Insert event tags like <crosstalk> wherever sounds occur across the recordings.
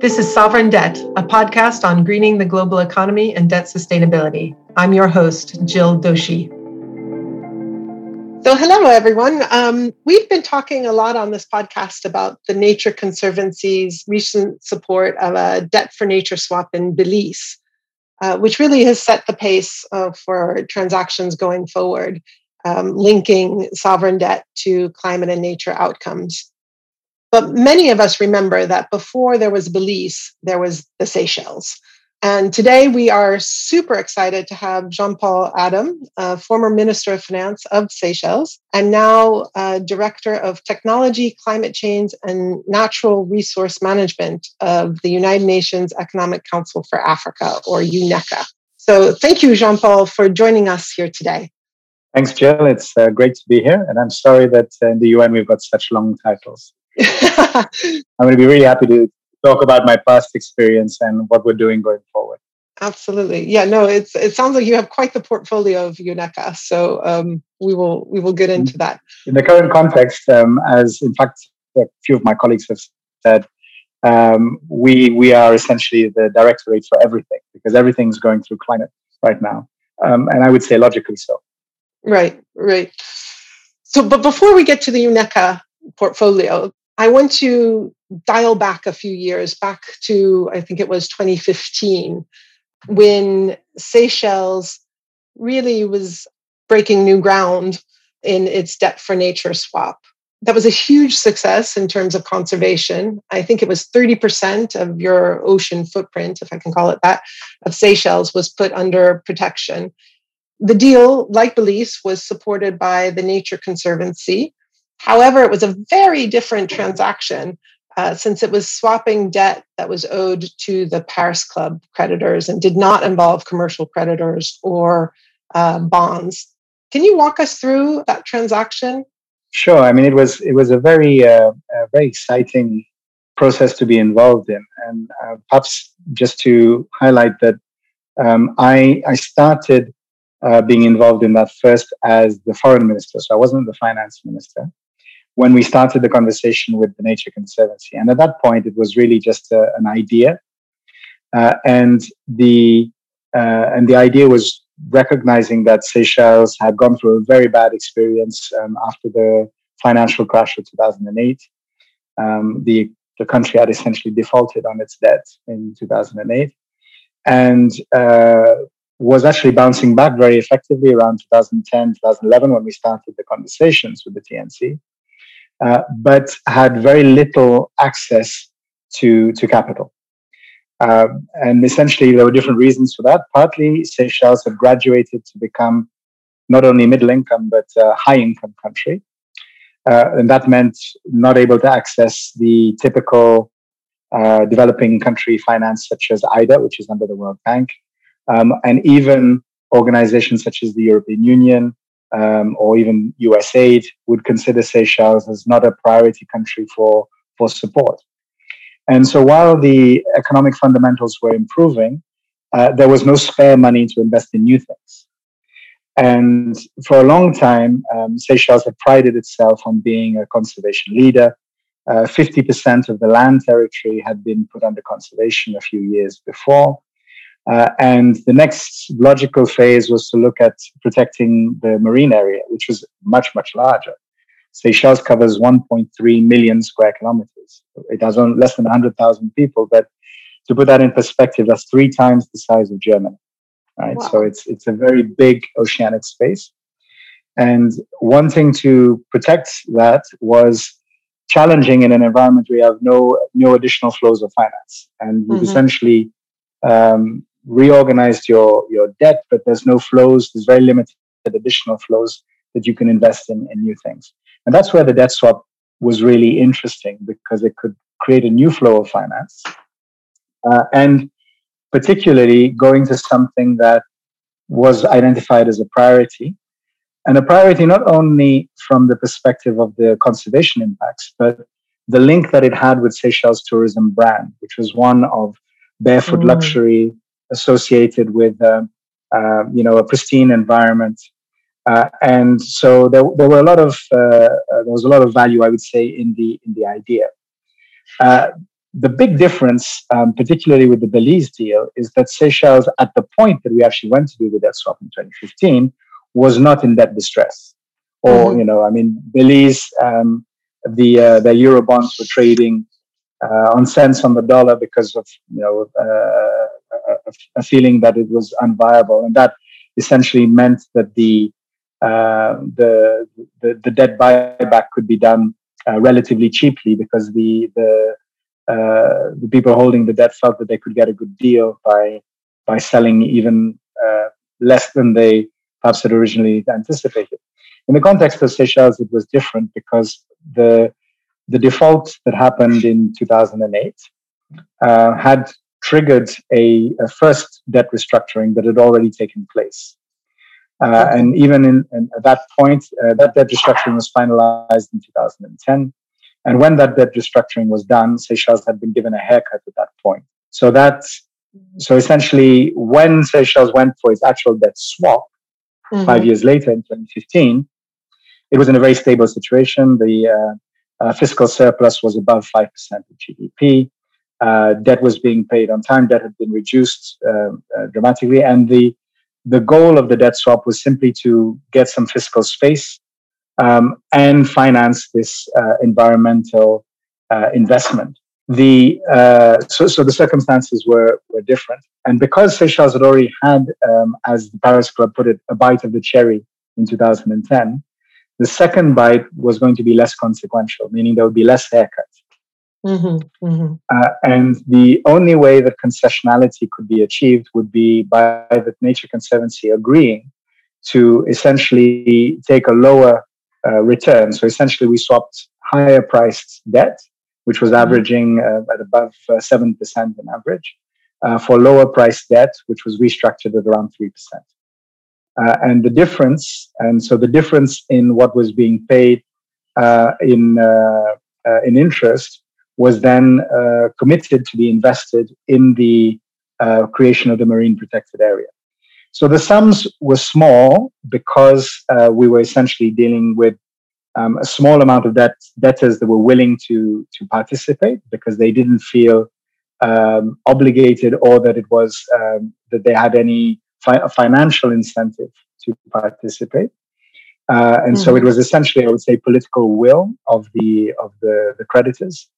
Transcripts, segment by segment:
This is Sovereign Debt, a podcast on greening the global economy and debt sustainability. I'm your host, Jill Doshi. So, hello, everyone. Um, we've been talking a lot on this podcast about the Nature Conservancy's recent support of a debt for nature swap in Belize, uh, which really has set the pace uh, for transactions going forward, um, linking sovereign debt to climate and nature outcomes. But many of us remember that before there was Belize, there was the Seychelles. And today we are super excited to have Jean Paul Adam, former Minister of Finance of Seychelles, and now Director of Technology, Climate Change, and Natural Resource Management of the United Nations Economic Council for Africa, or UNECA. So thank you, Jean Paul, for joining us here today. Thanks, Jill. It's uh, great to be here. And I'm sorry that uh, in the UN we've got such long titles. <laughs> I'm going to be really happy to talk about my past experience and what we're doing going forward. Absolutely, yeah. No, it's it sounds like you have quite the portfolio of UNECA. So um, we will we will get into that. In the current context, um, as in fact a few of my colleagues have said, um, we we are essentially the directorate for everything because everything's going through climate right now, um, and I would say logically so. Right, right. So, but before we get to the UNECA portfolio, I want to dial back a few years, back to, I think it was 2015, when Seychelles really was breaking new ground in its debt for nature swap. That was a huge success in terms of conservation. I think it was 30% of your ocean footprint, if I can call it that, of Seychelles was put under protection. The deal, like Belize, was supported by the Nature Conservancy, However, it was a very different transaction uh, since it was swapping debt that was owed to the Paris Club creditors and did not involve commercial creditors or uh, bonds. Can you walk us through that transaction? Sure. I mean, it was it was a very uh, a very exciting process to be involved in, and uh, perhaps just to highlight that um, I I started uh, being involved in that first as the foreign minister, so I wasn't the finance minister when we started the conversation with the Nature Conservancy. And at that point, it was really just a, an idea. Uh, and the uh, and the idea was recognizing that Seychelles had gone through a very bad experience um, after the financial crash of 2008. Um, the the country had essentially defaulted on its debt in 2008, and uh, was actually bouncing back very effectively around 2010, 2011 when we started the conversations with the TNC. Uh, but had very little access to, to capital. Um, and essentially, there were different reasons for that. Partly, Seychelles had graduated to become not only middle income, but a high income country. Uh, and that meant not able to access the typical uh, developing country finance, such as IDA, which is under the World Bank, um, and even organizations such as the European Union, um, or even USAID would consider Seychelles as not a priority country for, for support. And so while the economic fundamentals were improving, uh, there was no spare money to invest in new things. And for a long time, um, Seychelles had prided itself on being a conservation leader. Uh, 50% of the land territory had been put under conservation a few years before. Uh, and the next logical phase was to look at protecting the marine area, which was much, much larger. Seychelles covers 1.3 million square kilometers. It has less than 100,000 people, but to put that in perspective, that's three times the size of Germany. Right, wow. so it's it's a very big oceanic space, and wanting to protect that was challenging in an environment where you have no no additional flows of finance, and you've mm-hmm. essentially um, reorganized your your debt, but there's no flows. There's very limited additional flows that you can invest in in new things, and that's where the debt swap was really interesting because it could create a new flow of finance, uh, and particularly going to something that was identified as a priority. And a priority not only from the perspective of the conservation impacts, but the link that it had with Seychelles tourism brand, which was one of barefoot mm. luxury, associated with uh, uh, you know a pristine environment. Uh, and so there, there were a lot of uh, uh, there was a lot of value, I would say, in the in the idea. Uh, the big difference, um, particularly with the Belize deal, is that Seychelles, at the point that we actually went to do the debt swap in 2015, was not in debt distress. Or, mm-hmm. you know, I mean, Belize, um, the uh, the euro bonds were trading uh, on cents on the dollar because of you know uh, a, feeling that it was unviable, and that essentially meant that the uh, the, the, the debt buyback could be done uh, relatively cheaply because the the uh, the people holding the debt felt that they could get a good deal by by selling even uh, less than they perhaps had originally anticipated. In the context of Seychelles, it was different because the the default that happened in 2008 uh, had triggered a, a, first debt restructuring that had already taken place. Uh, and even in, in, at that point, uh, that debt restructuring was finalized in 2010. And when that debt restructuring was done, Seychelles had been given a haircut at that point. So that's so essentially when Seychelles went for its actual debt swap mm-hmm. five years later in 2015, it was in a very stable situation. The uh, uh, fiscal surplus was above 5% of GDP. Uh, debt was being paid on time. Debt had been reduced um, uh, dramatically. And the, the goal of the debt swap was simply to get some fiscal space um, and finance this uh, environmental uh, investment. The uh, so, so the circumstances were were different, and because Seychelles had already had, um, as the Paris Club put it, a bite of the cherry in 2010, the second bite was going to be less consequential, meaning there would be less haircuts. Mm-hmm, mm-hmm. Uh, and the only way that concessionality could be achieved would be by the Nature Conservancy agreeing to essentially take a lower uh, return. So essentially, we swapped higher priced debt, which was mm-hmm. averaging uh, at above uh, 7% on average, uh, for lower priced debt, which was restructured at around 3%. Uh, and the difference, and so the difference in what was being paid in, in interest was then committed to be invested in the creation of the marine protected area. So the sums were small because uh, we were essentially dealing with um, a small amount of debt, debtors that were willing to, to participate because they didn't feel um, obligated or that it was um, that they had any fi- financial incentive to participate. Uh, and mm-hmm. so it mm-hmm. was essentially, I would say, political will of the of the, the creditors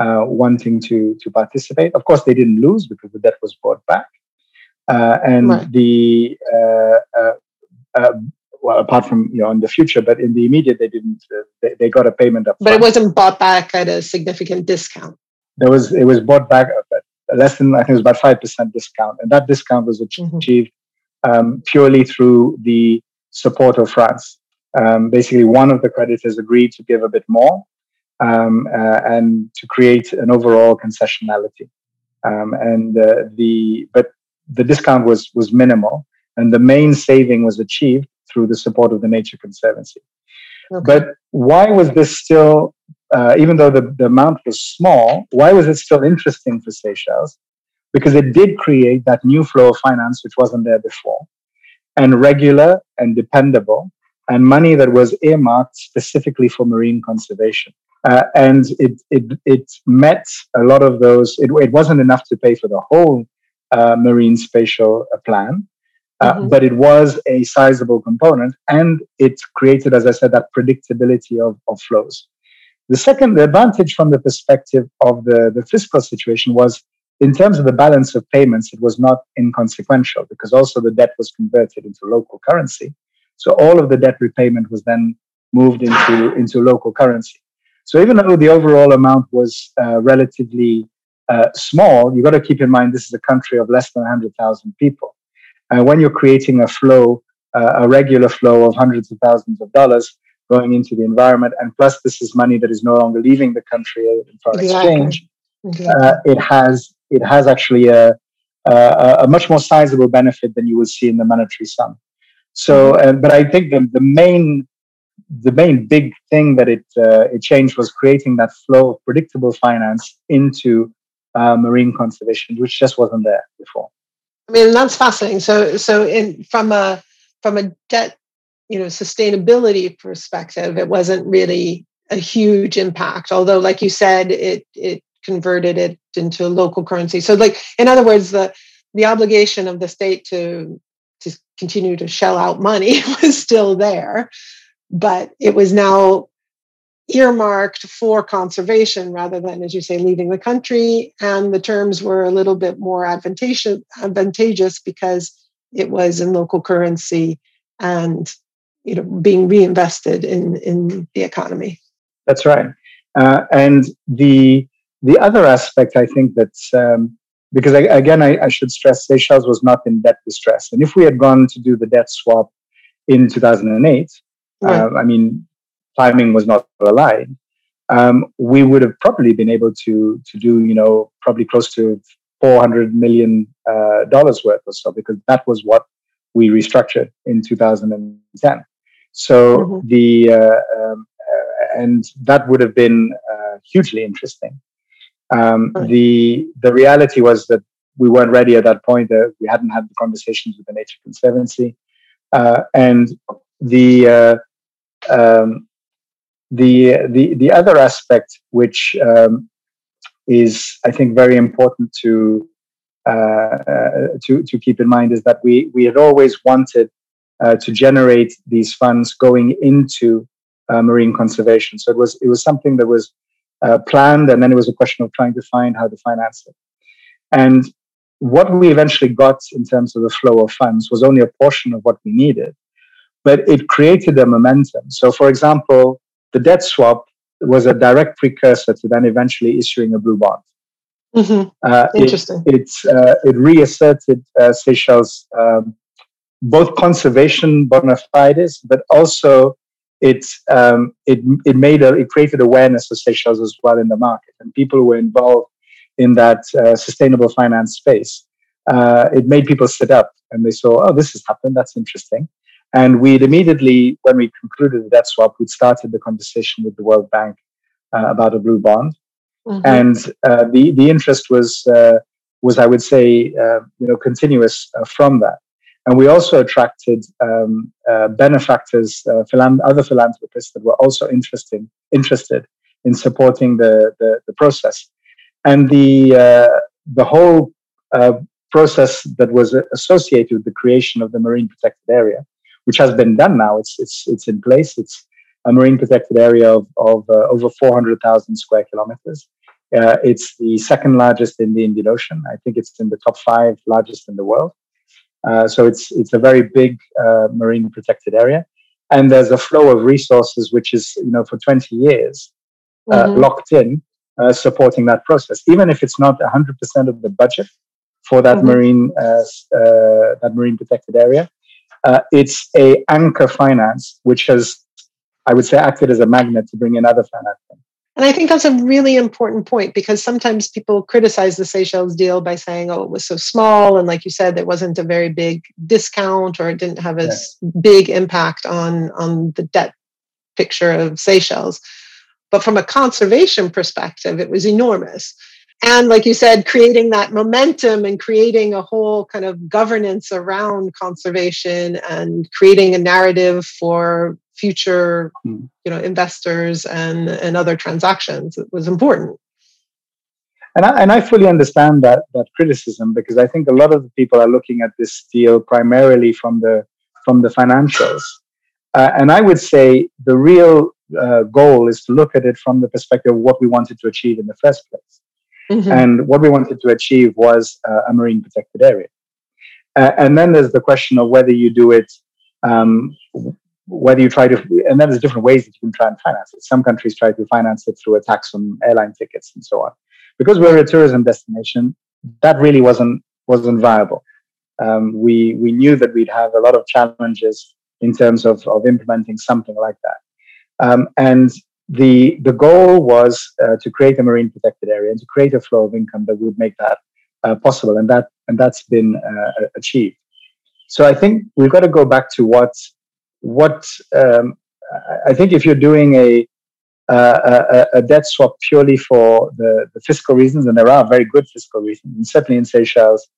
uh, wanting to to participate. Of course, they didn't lose because the debt was bought back. Uh, and right. the uh, uh, well, apart from you know in the future, but in the immediate, they didn't. They, they, got a payment up. But it wasn't bought back at a significant discount. There was it was bought back at less than I think it was about five percent discount, and that discount was mm-hmm. achieved mm-hmm. um, purely through the support of France. Um, basically, one of the creditors agreed to give a bit more um, uh, and to create an overall concessionality. Um, and uh, the but the discount was was minimal, and the main saving was achieved through the support of the Nature Conservancy. Okay. But why was this still, uh, even though the, the amount was small, why was it still interesting for Seychelles? Because it did create that new flow of finance which wasn't there before, and regular and dependable, and money that was earmarked specifically for marine conservation. Uh, and it, it, it met a lot of those. It, it wasn't enough to pay for the whole uh, marine spatial uh, plan. Uh, mm-hmm. But it was a sizable component and it created, as I said, that predictability of, of flows. The second the advantage from the perspective of the, the fiscal situation was in terms of the balance of payments, it was not inconsequential because also the debt was converted into local currency. So all of the debt repayment was then moved into, into local currency. So even though the overall amount was uh, relatively uh, small, you've got to keep in mind this is a country of less than 100,000 people. And when you're creating a flow, uh, a regular flow of hundreds of thousands of dollars going into the environment, and plus this is money that is no longer leaving the country in foreign exactly. exchange, uh, it has it has actually a, a, a, much more sizable benefit than you would see in the monetary sum. So, uh, but I think the, the main the main big thing that it uh, it changed was creating that flow of predictable finance into uh, marine conservation, which just wasn't there before. I mean, that's fascinating. So, so in from a from a debt, you know, sustainability perspective, it wasn't really a huge impact. Although, like you said, it it converted it into a local currency. So, like in other words, the the obligation of the state to to continue to shell out money <laughs> was still there, but it was now earmarked for conservation rather than, as you say, leaving the country. And the terms were a little bit more advantageous, because it was in local currency and you know being reinvested in in the economy. That's right. Uh, and the the other aspect, I think that's um, because I, again, I, I, should stress Seychelles was not in debt distress, and if we had gone to do the debt swap in 2008, right. uh, I mean, timing was not aligned. Um, we would have probably been able to to do you know probably close to 400 million uh, dollars worth or so because that was what we restructured in 2010. So mm-hmm. the uh, um, uh, and that would have been uh, hugely interesting. Um, right. The the reality was that we weren't ready at that point. That we hadn't had the conversations with the Nature Conservancy, uh, and the uh, um, the the the other aspect, which um, is I think very important to uh, uh, to to keep in mind, is that we we had always wanted uh, to generate these funds going into uh, marine conservation. So it was it was something that was uh, planned, and then it was a question of trying to find how to finance it. And what we eventually got in terms of the flow of funds was only a portion of what we needed, but it created a momentum. So, for example, the debt swap was a direct precursor to then eventually issuing a blue bond. Mm-hmm. Uh, Interesting. It, uh, it reasserted uh, Seychelles um, both conservation bona fides, but also it um, it it made a, it created awareness of Seychelles as well in the market, and people were involved in that uh, sustainable finance space. Uh, it made people sit up and they saw, oh, this has happened. That's interesting. And we'd immediately, when we concluded the debt swap, we'd started the conversation with the World Bank uh, about a blue bond, mm-hmm. and uh, the the interest was uh, was I would say uh, you know continuous from that. And we also attracted um, uh, benefactors, uh, philan- other philanthropists that were also interested interested in supporting the, the, the process. And the, uh, the whole uh, process that was associated with the creation of the marine protected area, which has been done now, it's, it's, it's in place. It's a marine protected area of, of uh, over 400,000 square kilometers. Uh, it's the second largest in the Indian Ocean. I think it's in the top five largest in the world. Uh, so it's it's a very big uh, marine protected area, and there's a flow of resources which is you know for 20 years uh, mm-hmm. locked in, uh, supporting that process. Even if it's not 100% of the budget for that mm-hmm. marine uh, that marine protected area, Uh, it's a anchor finance which has, I would say, acted as a magnet to bring in other financing. And I think that's a really important point because sometimes people criticize the Seychelles deal by saying, oh, it was so small. And like you said, there wasn't a very big discount or it didn't have a yeah. big impact on, on the debt picture of Seychelles. But from a conservation perspective, it was enormous. And like you said, creating that momentum and creating a whole kind of governance around conservation and creating a narrative for future mm. you know investors and and other transactions it was important. And I, and I fully understand that that criticism because I think a lot of the people are looking at this deal primarily from the from the financials, uh, and I would say the real uh, goal is to look at it from the perspective of what we wanted to achieve in the first place, mm-hmm. and what we wanted to achieve was uh, a marine protected area, uh, and then there's the question of whether you do it um, whether you try to, and then there's different ways that you can try and finance it. Some countries try to finance it through a tax on airline tickets and so on. Because we're a tourism destination, that really wasn't wasn't viable. Um, we we knew that we'd have a lot of challenges in terms of of implementing something like that. Um, and the the goal was uh, to create a marine protected area and to create a flow of income that would make that uh, possible, and that and that's been uh, achieved. So I think we've got to go back to what what um, I think if you're doing a, a, a debt swap purely for the, the, fiscal reasons, and there are very good fiscal reasons, and certainly in Seychelles,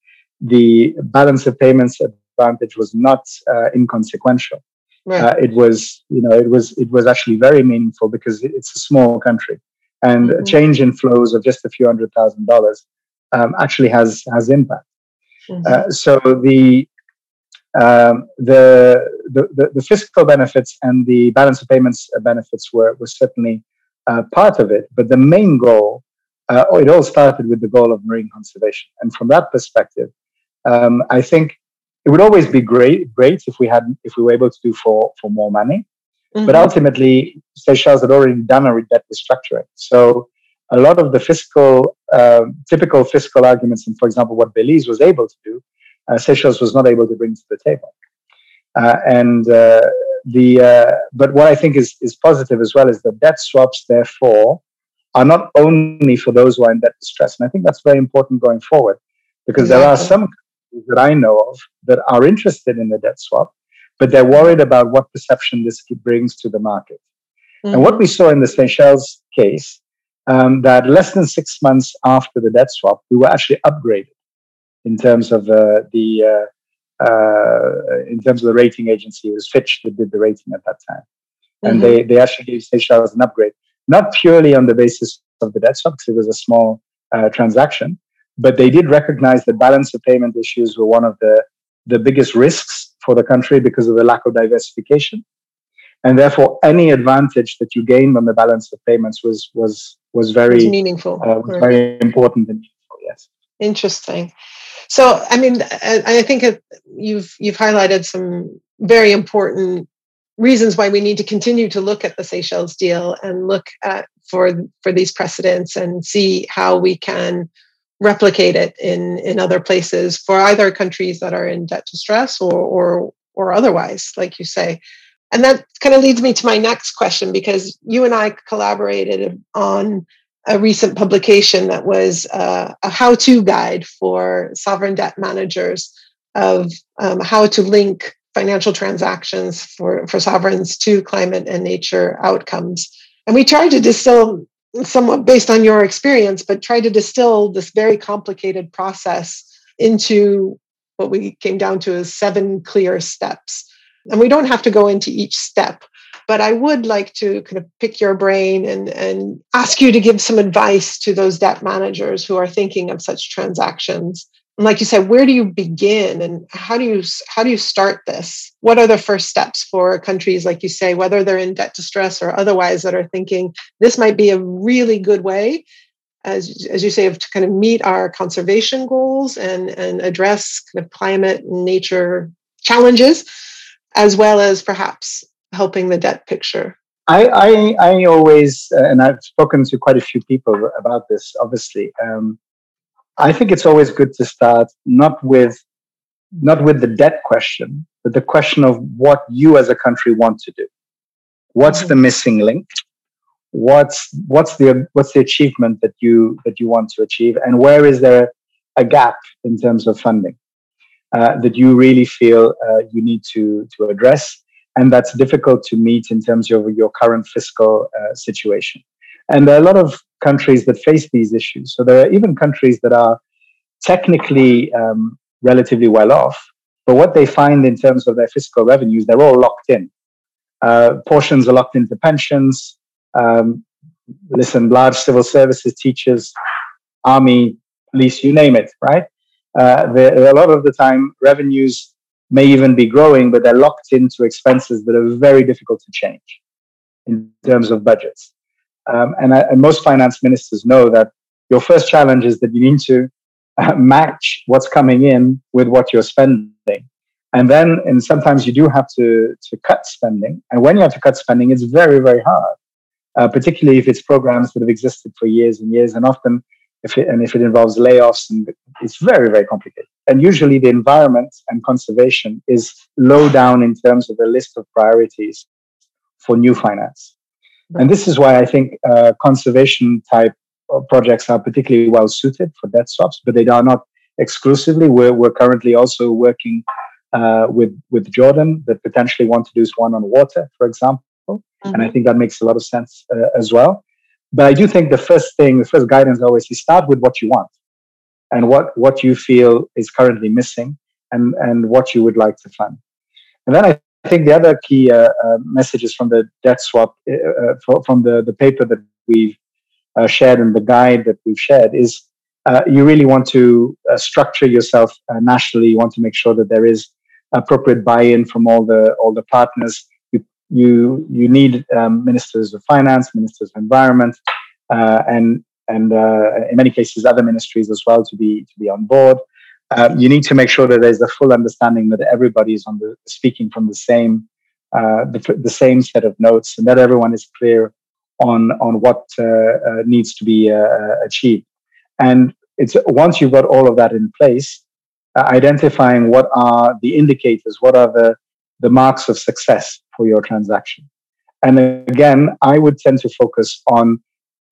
the balance of payments advantage was not uh, inconsequential. Right. Uh, it was, you know, it was it was actually very meaningful because it's a small country, and mm-hmm. change in flows of just a few hundred thousand dollars um, actually has has impact. Mm-hmm. Uh, so the, um, the, the, the fiscal benefits and the balance of payments benefits were were certainly uh, part of it, but the main goal uh, it all started with the goal of marine conservation, and from that perspective, um, I think it would always be great great if we had if we were able to do for for more money. Mm-hmm. But ultimately, Seychelles had already done a debt restructuring. So a lot of the fiscal, uh, typical fiscal arguments, and for example, what Belize was able to do, uh, Seychelles was not able to bring to the table. Uh, and uh, the uh, but what I think is is positive as well is that debt swaps, therefore, are not only for those who are in debt distress, and I think that's very important going forward, because exactly. there are some that I know of that are interested in the debt swap, but they're worried about what perception this brings to the market. Mm-hmm. And what we saw in the Seychelles case, um, that less than six months after the debt swap, we were actually upgraded in terms of uh, the uh, uh, in terms of the rating agency. It was Fitch that did the rating at that time, and mm-hmm. they they actually gave Seychelles an upgrade, not purely on the basis of the debt swap, because it was a small uh, transaction, but they did recognize that balance of payment issues were one of the the biggest risks for the country because of the lack of diversification. And therefore, any advantage that you gained on the balance of payments was was was very was meaningful, uh, was very important and meaningful. Yes, interesting. So, I mean, I, I think you've you've highlighted some very important reasons why we need to continue to look at the Seychelles deal and look at for for these precedents and see how we can replicate it in in other places for either countries that are in debt distress or or or otherwise like you say and that kind of leads me to my next question because you and I collaborated on a recent publication that was uh, a how-to guide for sovereign debt managers of um, how to link financial transactions for, for sovereigns to climate and nature outcomes. And we tried to distill somewhat based on your experience, but try to distill this very complicated process into what we came down to as seven clear steps. And we don't have to go into each step, but I would like to kind of pick your brain and, and ask you to give some advice to those debt managers who are thinking of such transactions and like you said where do you begin and how do you how do you start this what are the first steps for countries like you say whether they're in debt distress or otherwise that are thinking this might be a really good way as, as you say of to kind of meet our conservation goals and and address kind of climate and nature challenges as well as perhaps helping the debt picture I, I, I always, uh, and I've spoken to quite a few people about this, obviously. Um, I think it's always good to start not with not with the debt question, but the question of what you as a country want to do. What's mm-hmm. the missing link? What's what's the what's the achievement that you that you want to achieve, and where is there a gap in terms of funding uh, that you really feel uh, you need to to address, and that's difficult to meet in terms of your current fiscal uh, situation. And there are a lot of countries that face these issues. So there are even countries that are technically um, relatively well off, but what they find in terms of their fiscal revenues, they're all locked in. Uh, portions are locked into pensions. Um, listen, large civil services, teachers, army, police, you name it, right? Uh, a lot of the time, revenues may even be growing, but they're locked into expenses that are very difficult to change in terms of budgets. Um, and, I, and, most finance ministers know that your first challenge is that you need to uh, match what's coming in with what you're spending. And then, and sometimes you do have to, to cut spending. And when you have to cut spending, it's very, very hard, uh, particularly if it's programs that have existed for years and years. And often, if it, and if it involves layoffs, and it's very, very complicated. And usually, the environment and conservation is low down in terms of the list of priorities for new finance. And this is why I think uh, conservation type projects are particularly well suited for debt swaps, but they are not exclusively. We're, we're currently also working uh, with, with Jordan that potentially want to do one on water, for example. Mm-hmm. And I mm-hmm. think that makes a lot of sense uh, as well. But I do think the first thing, the first guidance always is start with what you want and what, what you feel is currently missing and, and what you would like to fund. And then I I think the other key uh, uh, messages from the debt swap, uh, uh from the, the paper that we uh, shared and the guide that we've shared is you really want to structure yourself nationally. You want to make sure that there is appropriate buy-in from all the all the partners. You you you need um, ministers of finance, ministers of environment, and and in many cases other ministries as well to be to be on board. Uh, you need to make sure that there's a full understanding that everybody is on the speaking from the same uh, the, the same set of notes, and that everyone is clear on on what uh, uh, needs to be achieved. And it's once you've got all of that in place, uh, identifying what are the indicators, what are the, the marks of success for your transaction. And again, I would tend to focus on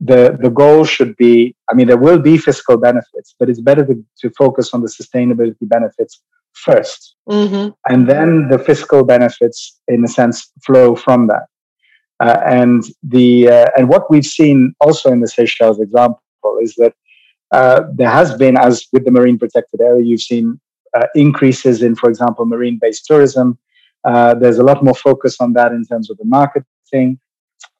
the, the goal should be, I mean, there will be fiscal benefits, but it's better to, to focus on the sustainability benefits 1st mm-hmm. And then the fiscal benefits, in a sense, flow from that. Uh, and the uh, and what we've seen also in the Seychelles example is that uh, there has been, as with the marine protected area, you've seen uh, increases in, for example, marine based tourism. Uh, there's a lot more focus on that in terms of the marketing.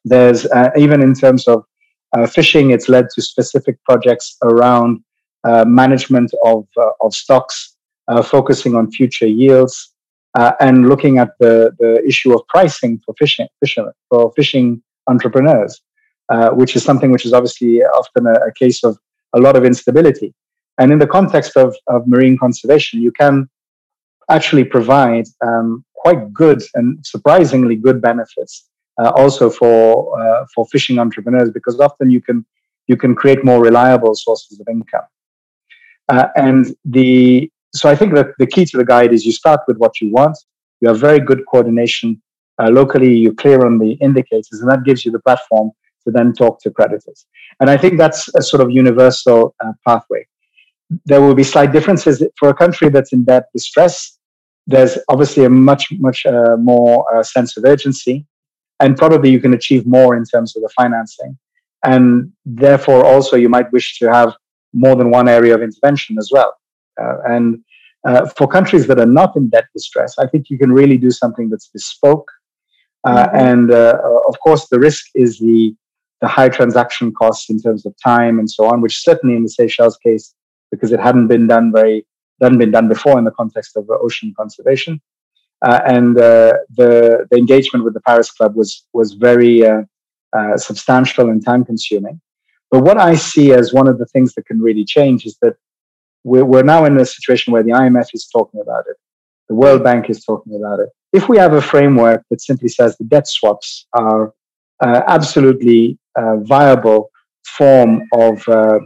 There's uh, even in terms of Uh, fishing, it's led to specific projects around uh, management of, uh, of stocks, focusing on future yields, and looking at the, the issue of pricing for fishing, fishermen, for fishing entrepreneurs, which is something which is obviously often a, a case of a lot of instability. And in the context of, of marine conservation, you can actually provide um, quite good and surprisingly good benefits uh, also for uh, for fishing entrepreneurs because often you can you can create more reliable sources of income. Uh, and the so I think that the key to the guide is you start with what you want. You have very good coordination uh, locally. You're clear on the indicators, and that gives you the platform to then talk to creditors. And I think that's a sort of universal uh, pathway. There will be slight differences for a country that's in debt distress. There's obviously a much, much uh, more uh, sense of urgency, and probably you can achieve more in terms of the financing. And therefore, also, you might wish to have more than one area of intervention as well. Uh, and uh, for countries that are not in debt distress, I think you can really do something that's bespoke. Uh, mm-hmm. And of course, the risk is the the high transaction costs in terms of time and so on, which certainly in the Seychelles case, because it hadn't been done very, hadn't been done before in the context of ocean conservation. Uh, and uh, the, the engagement with the Paris Club was, was very uh, substantial and time consuming. But what I see as one of the things that can really change is that we're, we're now in a situation where the IMF is talking about it, the World Bank is talking about it. If we have a framework that simply says the debt swaps are uh, absolutely uh, viable form of uh,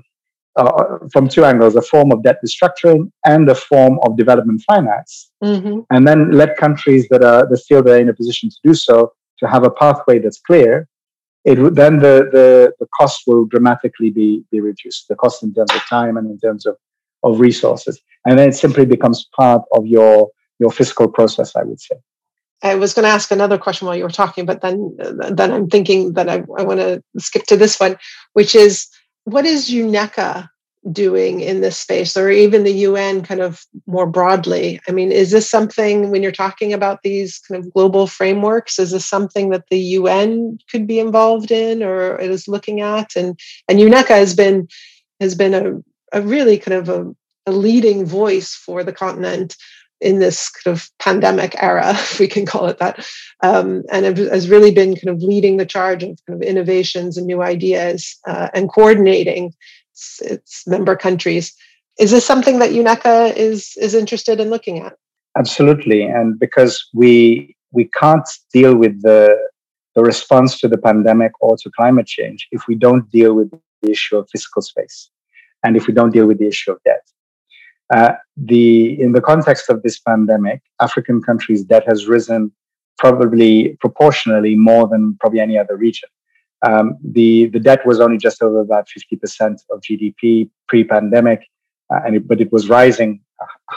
uh, from two angles a form of debt restructuring and a form of development finance. Mm-hmm. and then let countries that are that feel they're in a position to do so to have a pathway that's clear it would then the, the the cost will dramatically be be reduced the cost in terms of time and in terms of of resources. And then it simply becomes part of your your fiscal process i would say. I was going to ask another question while you were talking, but then then I'm thinking that I, I want to skip to this one, which is what is UNECA doing in this space, or even the UN kind of more broadly? I mean, is this something when you're talking about these kind of global frameworks? Is this something that the UN could be involved in, or is looking at? And and UNECA has been has been a, a really kind of a, a leading voice for the continent in this kind of pandemic era, <laughs> if we can call it that, um, and has really been kind of leading the charge of kind of innovations and new ideas uh, and coordinating its, its, member countries. Is this something that UNECA is is interested in looking at? Absolutely, and because we we can't deal with the the response to the pandemic or to climate change if we don't deal with the issue of fiscal space and if we don't deal with the issue of debt. Uh, the in the context of this pandemic, African countries' debt has risen probably proportionally more than probably any other region. Um, the the debt was only just over about fifty percent of GDP pre-pandemic, uh, and it, but it was rising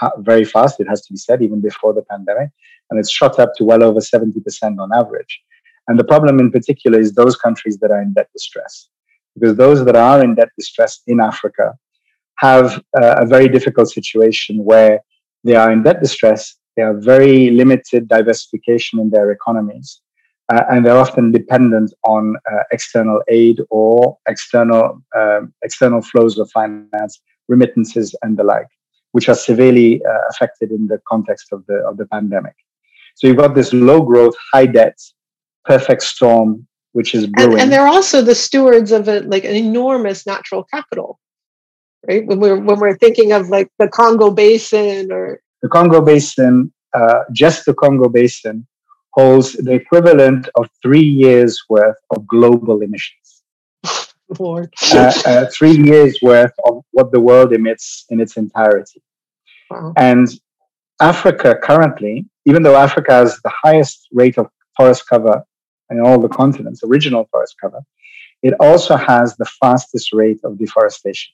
uh, very fast. It has to be said, even before the pandemic, and it's shot up to well over seventy percent on average. And the problem in particular is those countries that are in debt distress, because those that are in debt distress in Africa have a very difficult situation where they are in debt distress, they have very limited diversification in their economies, uh, and they're often dependent on uh, external aid or external um, external flows of finance, remittances, and the like, which are severely uh, affected in the context of the of the pandemic. So you've got this low growth, high debt, perfect storm, which is brewing. And, and they're also the stewards of a, like an enormous natural capital, right? When we're when we're thinking of like the Congo Basin or the Congo Basin, uh, just the Congo Basin holds the equivalent of three years worth of global emissions. <laughs> Lord. uh, uh, three years worth of what the world emits in its entirety. Wow. And Africa currently, even though Africa has the highest rate of forest cover in all the continents, original forest cover, it also has the fastest rate of deforestation.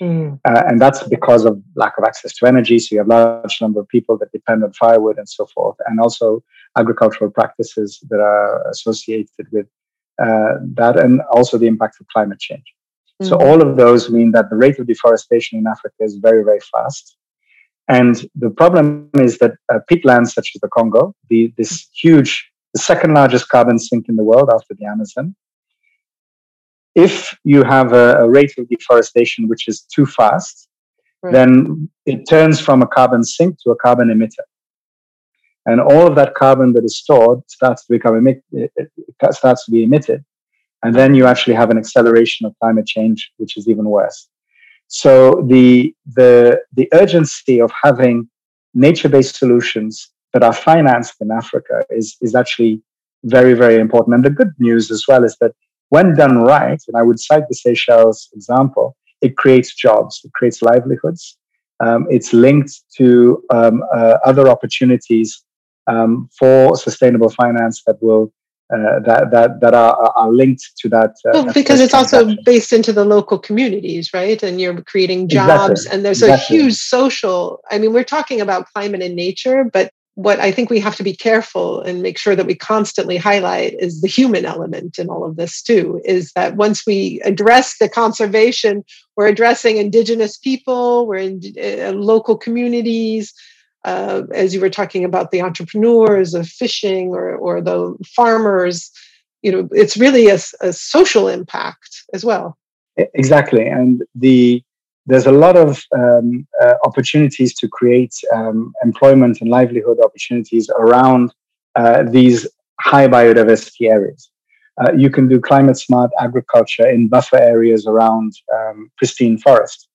Mm. Uh, and that's because of lack of access to energy. So you have large number of people that depend on firewood and so forth, and also agricultural practices that are associated with uh, that, and also the impact of climate change. Mm. So all of those mean that the rate of deforestation in Africa is very, very fast. And the problem is that uh, peatlands such as the Congo, the, this huge, the second largest carbon sink in the world after the Amazon, if you have a, a rate of deforestation which is too fast, right. then it turns from a carbon sink to a carbon emitter. And all of that carbon that is stored starts to become emit, it, it starts to be emitted. And then you actually have an acceleration of climate change, which is even worse. So the the the urgency of having nature-based solutions that are financed in Africa is is actually very very important. And the good news as well is that when done right, and I would cite the Seychelles example, it creates jobs, it creates livelihoods. Um, it's linked to um, uh, other opportunities um, for sustainable finance that will uh, that that that are, are linked to that. Uh, well, because it's also based into the local communities, right? And you're creating jobs, exactly. and there's exactly. a huge social. I mean, we're talking about climate and nature, but what I think we have to be careful and make sure that we constantly highlight is the human element in all of this too. Is that once we address the conservation, we're addressing indigenous people, we're in uh, local communities uh, as you were talking about the entrepreneurs of fishing or, or the farmers, you know, it's really a, a social impact as well. Exactly. And the there's a lot of um, uh, opportunities to create um, employment and livelihood opportunities around uh, these high biodiversity areas. Uh, you can do climate smart agriculture in buffer areas around um, pristine forests.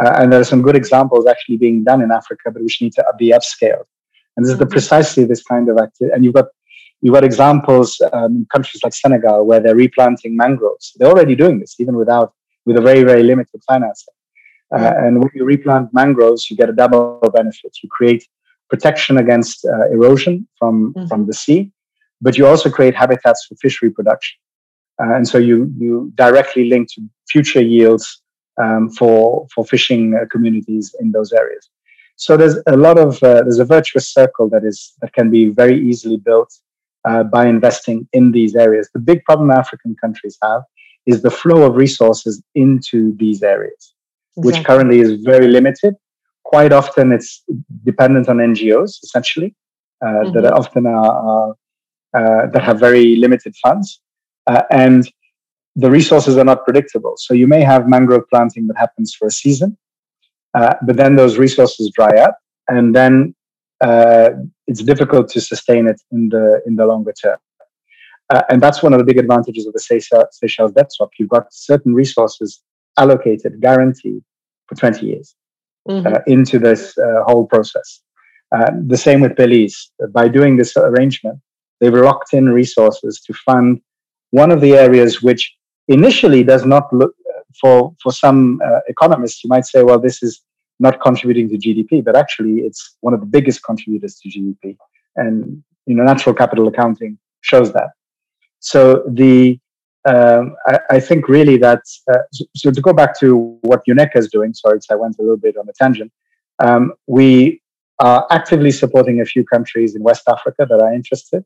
Uh, and there are some good examples actually being done in Africa, but which need to be upscaled. And this is the mm-hmm. precisely this kind of activity. And you've got you've got examples um, in countries like Senegal where they're replanting mangroves. They're already doing this, even without with a very very limited financing. Uh, and when you replant mangroves, you get a double benefit. You create protection against uh, erosion from mm-hmm. from the sea, but you also create habitats for fish reproduction. Uh, and so you you directly link to future yields um, for for fishing uh, communities in those areas. So there's a lot of uh, there's a virtuous circle that is that can be very easily built uh, by investing in these areas. The big problem African countries have is the flow of resources into these areas, exactly. which currently is very limited. Quite often, it's dependent on NGOs essentially uh, mm-hmm. that often are, are uh, that have very limited funds, uh, and the resources are not predictable. So you may have mangrove planting that happens for a season, uh, but then those resources dry up, and then uh, it's difficult to sustain it in the in the longer term. Uh, and that's one of the big advantages of the Seychelles debt swap. You've got certain resources allocated, guaranteed for 20 years mm-hmm. Uh, into this uh, whole process. Uh, the same with Belize. By doing this arrangement, they've locked in resources to fund one of the areas which initially does not look for for some uh, economists you might say well this is not contributing to gdp but actually it's one of the biggest contributors to gdp and you know natural capital accounting shows that so the um, I, I, think really that uh, so, so, to go back to what UNECA is doing sorry i went a little bit on a tangent um, we are actively supporting a few countries in west africa that are interested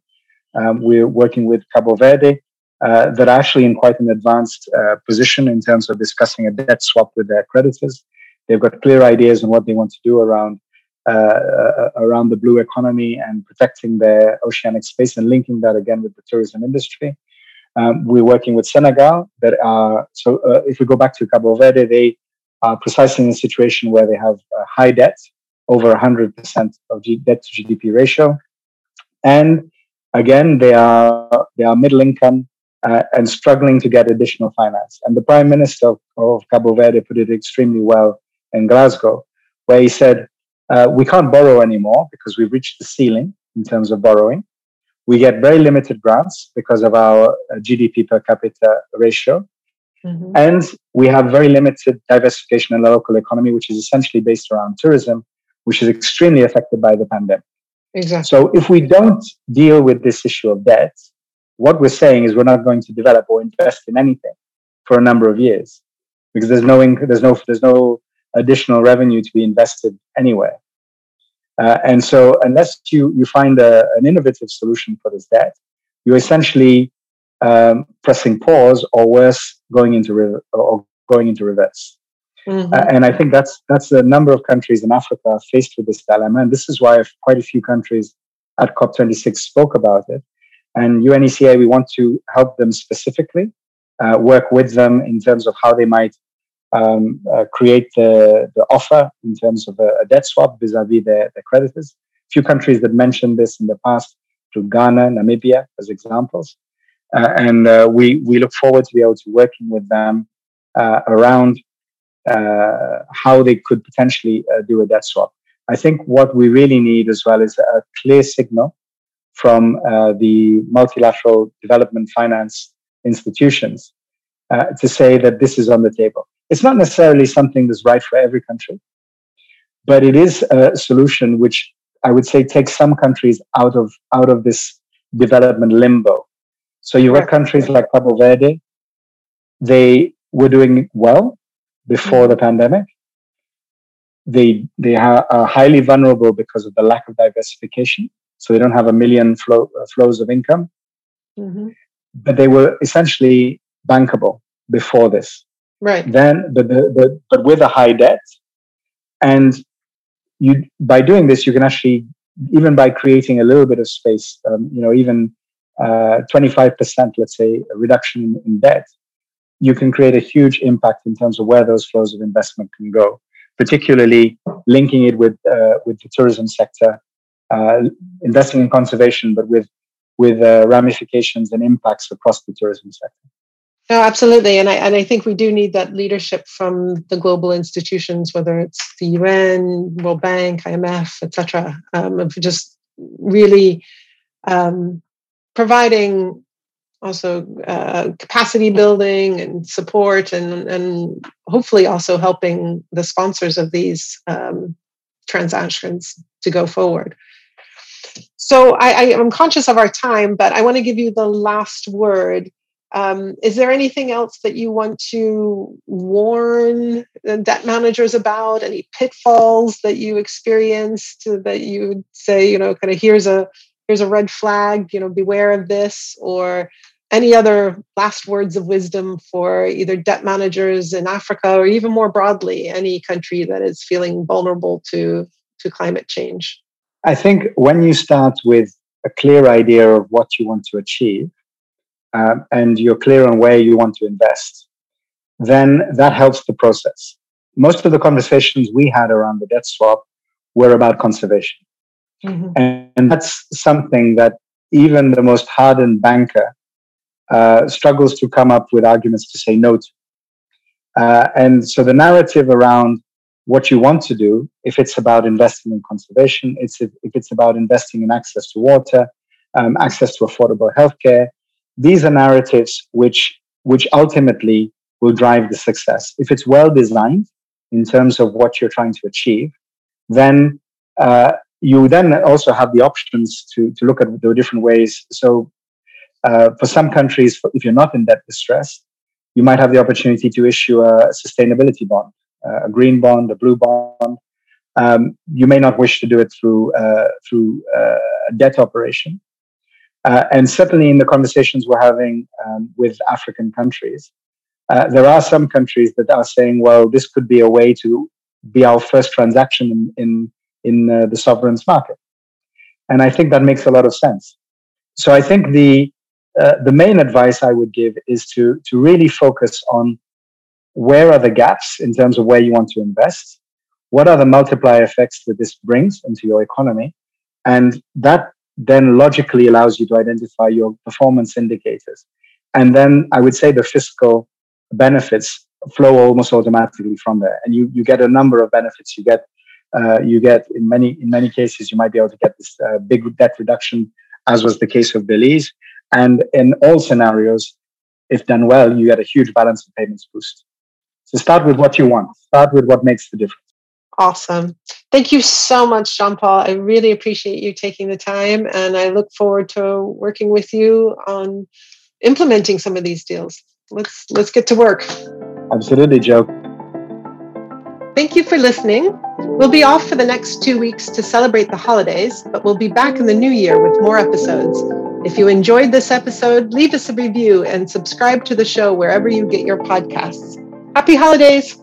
um, we're working with cabo verde uh, that are actually in quite an advanced uh, position in terms of discussing a debt swap with their creditors. They've got clear ideas on what they want to do around uh, around the blue economy and protecting their oceanic space and linking that again with the tourism industry. Um, we're working with Senegal. That are so. Uh, if we go back to Cabo Verde, they are precisely in a situation where they have high debt, over 100% of G- debt to GDP ratio, and again they are they are middle income uh, and struggling to get additional finance. And the Prime Minister of, of, Cabo Verde put it extremely well in Glasgow, where he said, uh, "We can't borrow anymore because we've reached the ceiling in terms of borrowing." We get very limited grants because of our uh, GDP per capita ratio. Mm-hmm. And we have very limited diversification in the local economy, which is essentially based around tourism, which is extremely affected by the pandemic. Exactly. So if we don't deal with this issue of debt, what we're saying is we're not going to develop or invest in anything for a number of years because there's no inc- there's no there's no additional revenue to be invested anywhere. Uh, and so, unless you, you find a, an innovative solution for this debt, you're essentially um, pressing pause, or worse, going into re- or going into reverse. Mm-hmm. Uh, and I think that's that's a number of countries in Africa faced with this dilemma, and this is why quite a few countries at COP26 spoke about it. And UNECA, we want to help them specifically, uh, work with them in terms of how they might um, uh, create the, the offer in terms of a, a debt swap vis-a-vis their, their creditors. A few countries that mentioned this in the past, to Ghana, Namibia, as examples. Uh, and uh, we, we look forward to be able to working with them uh, around uh, how they could potentially uh, do a debt swap. I think what we really need as well is a clear signal from the multilateral development finance institutions to say that this is on the table. It's not necessarily something that's right for every country, but it is a solution which I would say takes some countries out of out of this development limbo. So you've got countries like Cabo Verde, they were doing well before the pandemic. They they are highly vulnerable because of the lack of diversification. So they don't have a million flow, uh, flows of income, mm-hmm. but they were essentially bankable before this. Right. Then, but, the, the, but with a high debt. And you, by doing this, you can actually, even by creating a little bit of space, um, you know, even uh, 25%, let's say, a reduction in, in debt, you can create a huge impact in terms of where those flows of investment can go, particularly linking it with, uh, with the tourism sector, uh, investing in conservation, but with, with uh, ramifications and impacts across the tourism sector. No, absolutely, and I and I think we do need that leadership from the global institutions, whether it's the UN, World Bank, IMF, etc. Um, of just really um, providing also uh, capacity building and support, and and hopefully also helping the sponsors of these um, transactions to go forward. So I, I am conscious of our time, but I want to give you the last word. Um, is there anything else that you want to warn debt managers about? Any pitfalls that you experienced that you would say, you know, kind of here's a here's a red flag, you know, beware of this, or any other last words of wisdom for either debt managers in Africa or even more broadly, any country that is feeling vulnerable to to climate change? I think when you start with a clear idea of what you want to achieve, um, and you're clear on where you want to invest, then that helps the process. Most of the conversations we had around the debt swap were about conservation. Mm-hmm. And, and, that's something that even the most hardened banker uh, struggles to come up with arguments to say no to. Uh, and so the narrative around what you want to do, if it's about investing in conservation, it's if, if it's about investing in access to water, um, access to affordable healthcare, these are narratives which which ultimately will drive the success. If it's well designed in terms of what you're trying to achieve, then uh, you then also have the options to, to look at the different ways. So, uh, for some countries, if you're not in debt distress, you might have the opportunity to issue a sustainability bond, uh, a green bond, a blue bond. Um, you may not wish to do it through uh, through uh, a debt operation, uh, and certainly in the conversations we're having um, with African countries, uh, there are some countries that are saying, well, this could be a way to be our first transaction in, in, in uh, the sovereigns market. And I think that makes a lot of sense. So I think the uh, the main advice I would give is to to really focus on where are the gaps in terms of where you want to invest, what are the multiplier effects that this brings into your economy, and that then logically allows you to identify your performance indicators. And then I would say the fiscal benefits flow almost automatically from there, and you you get a number of benefits. You get uh, you get in many in many cases you might be able to get this uh, big debt reduction, as was the case of Belize, and in all scenarios, if done well, you get a huge balance of payments boost. So start with what you want. Start with what makes the difference. Awesome. Thank you so much, Jean Paul. I really appreciate you taking the time, and I look forward to working with you on implementing some of these deals. Let's let's get to work. Absolutely, Joe. Thank you for listening. We'll be off for the next two weeks to celebrate the holidays, but we'll be back in the new year with more episodes. If you enjoyed this episode, leave us a review and subscribe to the show wherever you get your podcasts. Happy holidays!